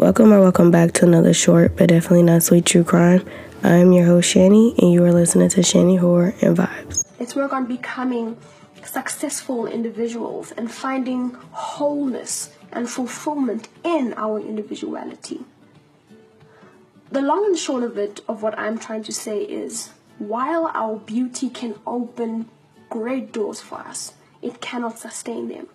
Welcome or welcome back to another short but definitely not sweet true crime. I am your host Shani, and you are listening to Shani Horror and Vibes. Let's work on becoming successful individuals and finding wholeness and fulfillment in our individuality. The long and short of it, of what I'm trying to say, is while our beauty can open great doors for us, it cannot sustain them.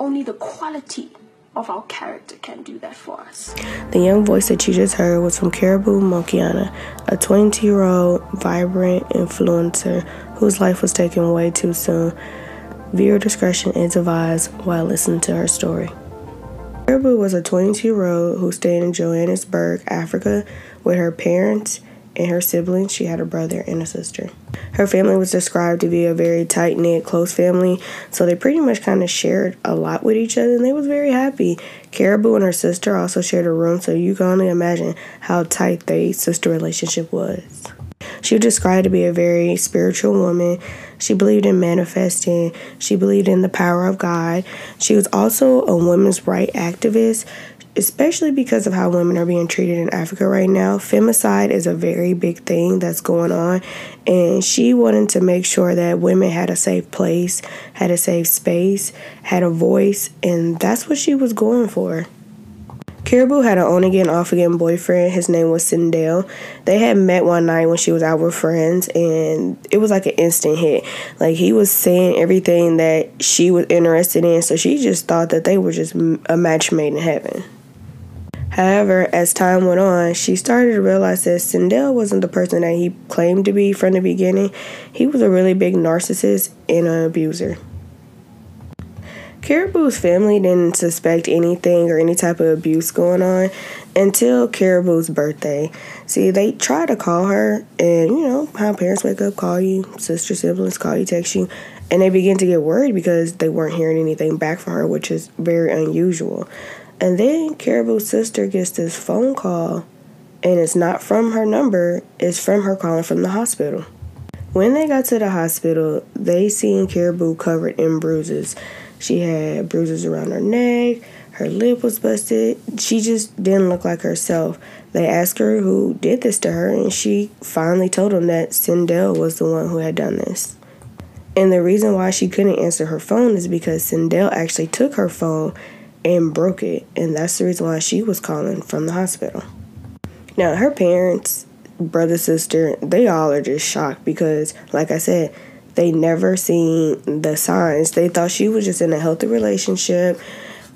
Only the quality of our character can do that for us. The young voice that you just heard was from Karabo Mokoena, a 20 year old vibrant influencer whose life was taken way too soon. Viewer discretion is advised while listening to her story. Karabo was a 22 year old who stayed in Johannesburg, Africa, with her parents and her siblings. She had a brother and a sister. Her family was described to be a very tight knit, close family, so they pretty much kind of shared a lot with each other and they was very happy. Karabo and her sister also shared a room, so you can only imagine how tight their sister relationship was. She was described to be a very spiritual woman. She believed in manifesting. She believed in the power of God. She was also a women's right activist especially because of how women are being treated in Africa right now. Femicide is a very big thing that's going on, and she wanted to make sure that women had a safe place, had a safe space, had a voice, and that's what she was going for. Karabo had an on again, off again boyfriend. His name was Sindel. They had met one night when she was out with friends, and it was like an instant hit. Like he was saying everything that she was interested in, so she just thought that they were just a match made in heaven. However, as time went on, she started to realize that Sindel wasn't the person that he claimed to be from the beginning. He was a really big narcissist and an abuser. Karabo's family didn't suspect anything or any type of abuse going on until Karabo's birthday. See, they tried to call her, and you know how parents wake up, call you, sister, siblings call you, text you, and they begin to get worried because they weren't hearing anything back from her, which is very unusual. And then Karabo's sister gets this phone call, and it's not from her number, it's from her calling from the hospital. When they got to the hospital, they seen Karabo covered in bruises. She had bruises around her neck, her lip was busted. She just didn't look like herself. They asked her who did this to her, and she finally told them that Sindel was the one who had done this. And the reason why she couldn't answer her phone is because Sindel actually took her phone and broke it. And that's the reason why she was calling from the hospital. Now, her parents, brother, sister, they all are just shocked because, like I said, they never seen the signs. They thought she was just in a healthy relationship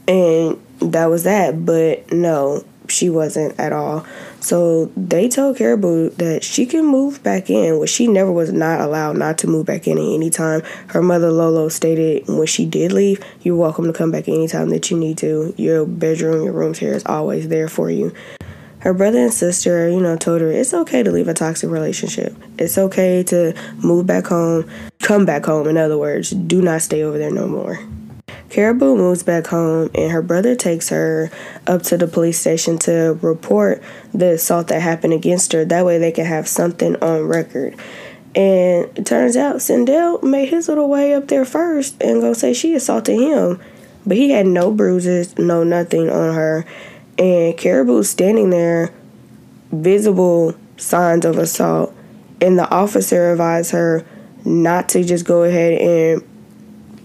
and that was that. But no, she wasn't at all. So they told Karabo that she can move back in, which she never was not allowed not to move back in at any time. Her mother Lolo stated when she did leave, you're welcome to come back anytime that you need to. Your bedroom, your room here is always there for you. Her brother and sister, you know, told her it's okay to leave a toxic relationship. It's okay to move back home, come back home, in other words. Do not stay over there no more. Karabo moves back home, and her brother takes her up to the police station to report the assault that happened against her. That way, they can have something on record. And it turns out Sindel made his little way up there first and go say she assaulted him. But he had no bruises, no nothing on her. And Karabo's standing there, visible signs of assault. And the officer advised her not to just go ahead and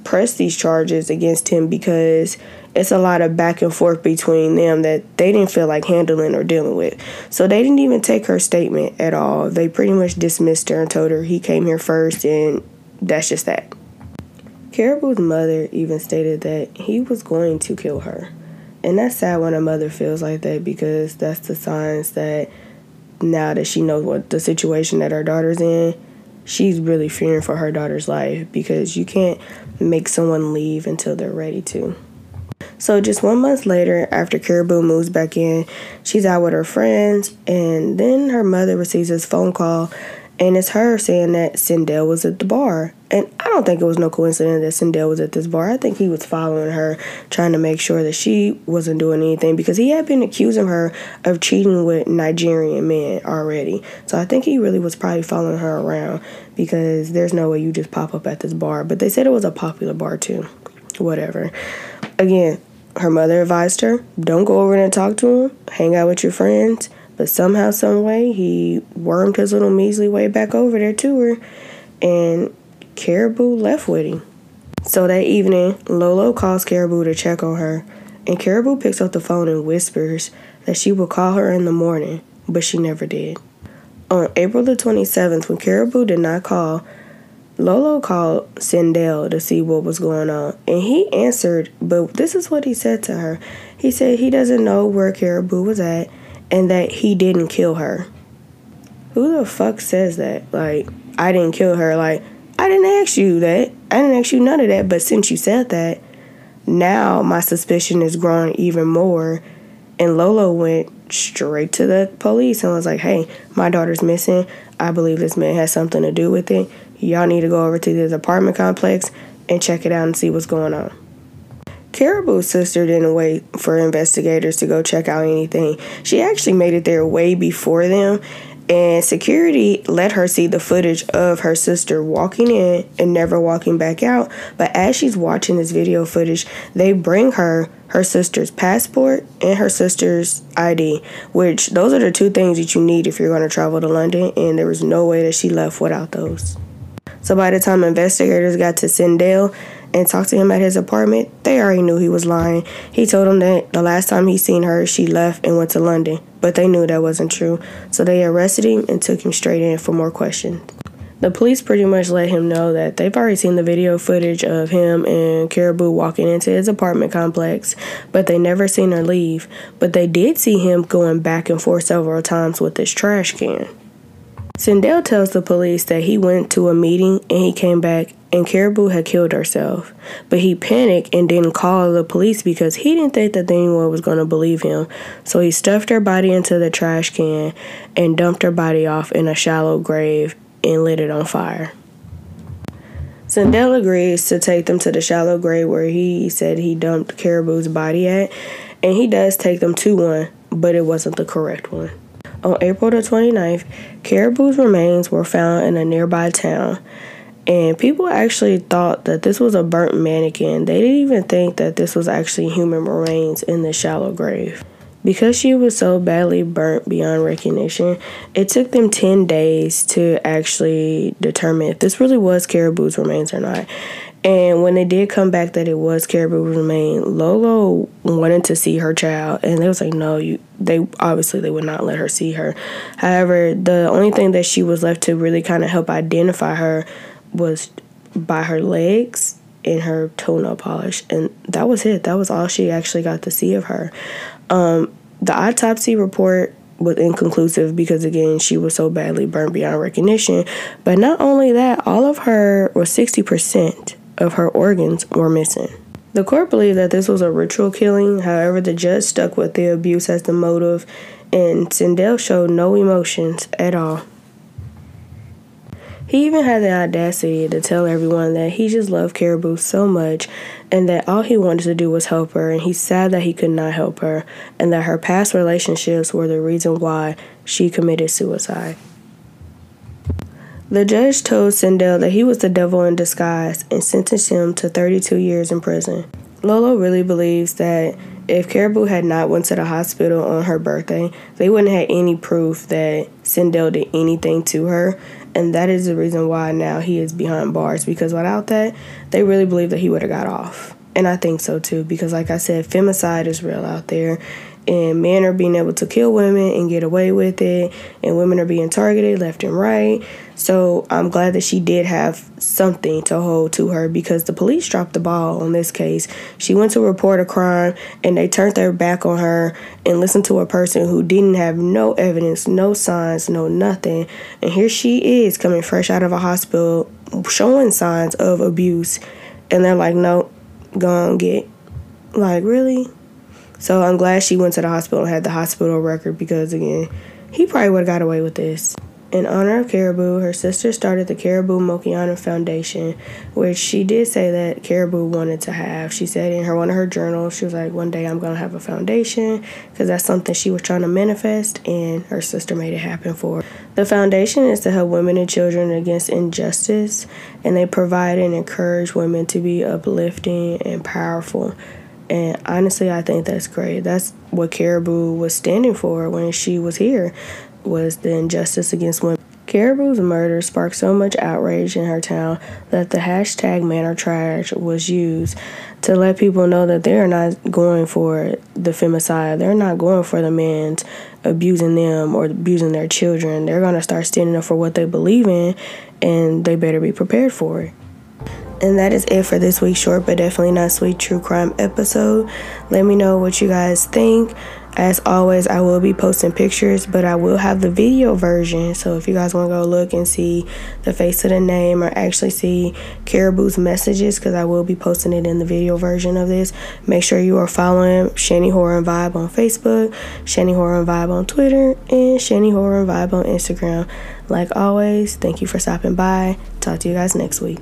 press these charges against him because it's a lot of back and forth between them that they didn't feel like handling or dealing with. So they didn't even take her statement at all. They pretty much dismissed her and told her he came here first, and that's just that. Karabo's mother even stated that he was going to kill her. And that's sad when a mother feels like that because that's the signs that now that she knows what the situation that her daughter's in, she's really fearing for her daughter's life because you can't make someone leave until they're ready to. So, just one month later, after Karabo moves back in, she's out with her friends, and then her mother receives this phone call, and it's her saying that Sindel was at the bar. And I don't think it was no coincidence that Sindel was at this bar. I think he was following her, trying to make sure that she wasn't doing anything because he had been accusing her of cheating with Nigerian men already. So I think he really was probably following her around because there's no way you just pop up at this bar. But they said it was a popular bar too. Whatever. Again, her mother advised her don't go over there and talk to him, hang out with your friends. But somehow, some way, he wormed his little measly way back over there to her, and Karabo left with him. So that evening, Lolo calls Karabo to check on her, and Karabo picks up the phone and whispers that she will call her in the morning, but she never did. On April the 27th, when Karabo did not call, Lolo called Sindel to see what was going on, and he answered, but this is what he said to her. He said he doesn't know where Karabo was at and that he didn't kill her. Who the fuck says that? Like, I didn't kill her. Like, I didn't ask you that. I didn't ask you none of that, but since you said that, now my suspicion is growing even more. And Lolo went straight to the police and was like, hey, my daughter's missing. I believe this man has something to do with it y'all need to go over to this apartment complex and check it out and see what's going on. Karabo's sister didn't wait for investigators to go check out anything. She actually made it there way before them, and security let her see the footage of her sister walking in and never walking back out. But as she's watching this video footage, they bring her her sister's passport and her sister's ID, which those are the two things that you need if you're going to travel to London, and there was no way that she left without those. So by the time investigators got to Sindel and talked to him at his apartment, they already knew he was lying. He told them that the last time he seen her, she left and went to London, but they knew that wasn't true. So they arrested him and took him straight in for more questions. The police pretty much let him know that they've already seen the video footage of him and Karabo walking into his apartment complex, but they never seen her leave. But they did see him going back and forth several times with his trash can. Sindel tells the police that he went to a meeting and he came back and Karabo had killed herself. But he panicked and didn't call the police because he didn't think that anyone was going to believe him. So he stuffed her body into the trash can and dumped her body off in a shallow grave and lit it on fire. Sindel agrees to take them to the shallow grave where he said he dumped Karabo's body at, and he does take them to one, but it wasn't the correct one. On April the 29th, Karabo's remains were found in a nearby town, and people actually thought that this was a burnt mannequin. They didn't even think that this was actually human remains in the shallow grave. Because she was so badly burnt beyond recognition, it took them 10 days to actually determine if this really was Karabo's remains or not. And when they did come back that it was Karabo remain, Lolo wanted to see her child, and they was like, no, you. They obviously they would not let her see her. However, the only thing that she was left to really kind of help identify her was by her legs and her toenail polish, and that was it. That was all she actually got to see of her. Um, the autopsy report was inconclusive because again she was so badly burned beyond recognition. But not only that, all of her or sixty percent of her organs were missing. The court believed that this was a ritual killing, however, the judge stuck with the abuse as the motive, and Sindel showed no emotions at all. He even had the audacity to tell everyone that he just loved Karabo so much and that all he wanted to do was help her, and he's sad that he could not help her, and that her past relationships were the reason why she committed suicide. The judge told Sindel that he was the devil in disguise and sentenced him to 32 years in prison. Lolo really believes that if Karabo had not went to the hospital on her birthday, they wouldn't have any proof that Sindel did anything to her, and that is the reason why now he is behind bars because without that, they really believe that he would have got off. And I think so too because like I said, femicide is real out there and men are being able to kill women and get away with it and women are being targeted left and right. So i'm glad that she did have something to hold to her because the police dropped the ball on this case. She went to report a crime and they turned their back on her and listened to a person who didn't have no evidence no signs no nothing. And here she is coming fresh out of a hospital showing signs of abuse. And they're like nope go on get like really so I'm glad she went to the hospital and had the hospital record because, again, he probably would have got away with this. In honor of Karabo, her sister started the Karabo Mokoena Foundation, which she did say that Karabo wanted to have. She said in her one of her journals, she was like, "One day I'm gonna have a foundation," because that's something she was trying to manifest, and her sister made it happen for her. The foundation is to help women and children against injustice, and they provide and encourage women to be uplifting and powerful And honestly, I think that's great. That's what Karabo was standing for when she was here was the injustice against women. Karabo's murder sparked so much outrage in her town that the hashtag man trash was used to let people know that they're not going for the femicide. They're not going for the men abusing them or abusing their children. They're going to start standing up for what they believe in and they better be prepared for it. And that is it for this week's short but definitely not sweet true crime episode. Let me know what you guys think. As always, I will be posting pictures, but I will have the video version. So if you guys want to go look and see the face of the name or actually see Karabo's messages, because I will be posting it in the video version of this, make sure you are following Shani Horror and Vibe on Facebook, Shani Horror and Vibe on Twitter, and Shani Horror and Vibe on Instagram. Like always, thank you for stopping by. Talk to you guys next week.